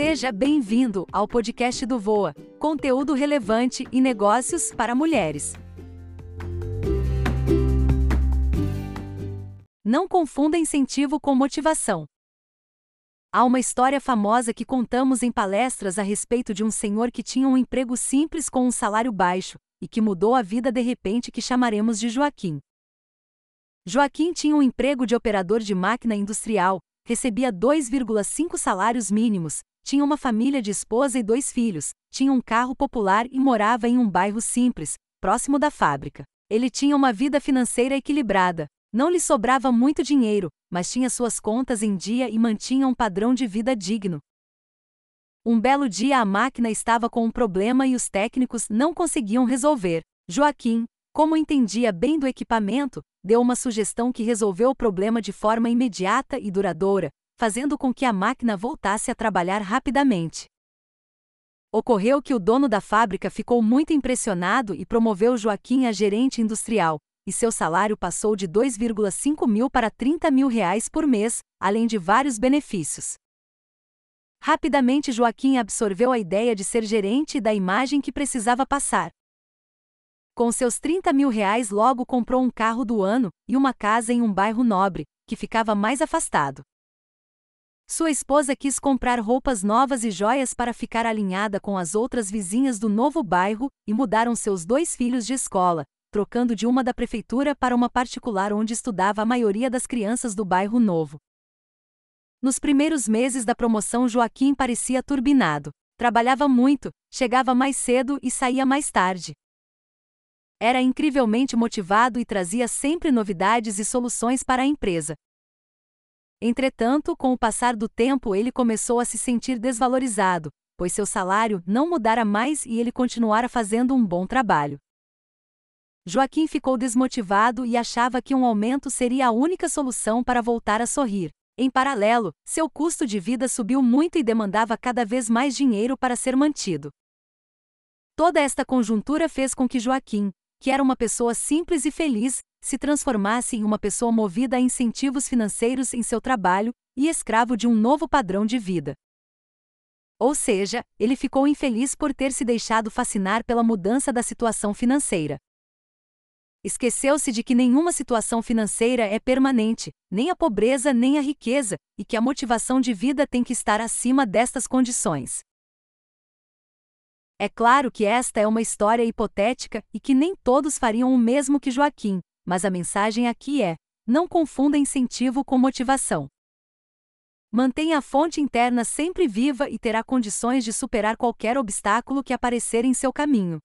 Seja bem-vindo ao podcast do Voa, conteúdo relevante e negócios para mulheres. Não confunda incentivo com motivação. Há uma história famosa que contamos em palestras a respeito de um senhor que tinha um emprego simples com um salário baixo e que mudou a vida de repente que chamaremos de Joaquim. Joaquim tinha um emprego de operador de máquina industrial, recebia 2,5 salários mínimos, tinha uma família de esposa e dois filhos, tinha um carro popular e morava em um bairro simples, próximo da fábrica. Ele tinha uma vida financeira equilibrada. Não lhe sobrava muito dinheiro, mas tinha suas contas em dia e mantinha um padrão de vida digno. Um belo dia a máquina estava com um problema e os técnicos não conseguiam resolver. Joaquim, como entendia bem do equipamento, deu uma sugestão que resolveu o problema de forma imediata e duradoura, fazendo com que a máquina voltasse a trabalhar rapidamente. Ocorreu que o dono da fábrica ficou muito impressionado e promoveu Joaquim a gerente industrial, e seu salário passou de 2,5 mil para 30 mil reais por mês, além de vários benefícios. Rapidamente Joaquim absorveu a ideia de ser gerente da imagem que precisava passar. Com seus 30 mil reais logo comprou um carro do ano e uma casa em um bairro nobre, que ficava mais afastado. Sua esposa quis comprar roupas novas e joias para ficar alinhada com as outras vizinhas do novo bairro e mudaram seus dois filhos de escola, trocando de uma da prefeitura para uma particular onde estudava a maioria das crianças do bairro novo. Nos primeiros meses da promoção, Joaquim parecia turbinado. Trabalhava muito, chegava mais cedo e saía mais tarde. Era incrivelmente motivado e trazia sempre novidades e soluções para a empresa, Entretanto, com o passar do tempo, ele começou a se sentir desvalorizado, pois seu salário não mudara mais e ele continuara fazendo um bom trabalho. Joaquim ficou desmotivado e achava que um aumento seria a única solução para voltar a sorrir. Em paralelo, seu custo de vida subiu muito e demandava cada vez mais dinheiro para ser mantido. Toda esta conjuntura fez com que Joaquim, que era uma pessoa simples e feliz, se transformasse em uma pessoa movida a incentivos financeiros em seu trabalho e escravo de um novo padrão de vida. Ou seja, ele ficou infeliz por ter se deixado fascinar pela mudança da situação financeira. Esqueceu-se de que nenhuma situação financeira é permanente, nem a pobreza nem a riqueza, e que a motivação de vida tem que estar acima destas condições. É claro que esta é uma história hipotética e que nem todos fariam o mesmo que Joaquim, mas a mensagem aqui é: não confunda incentivo com motivação. Mantenha a fonte interna sempre viva e terá condições de superar qualquer obstáculo que aparecer em seu caminho.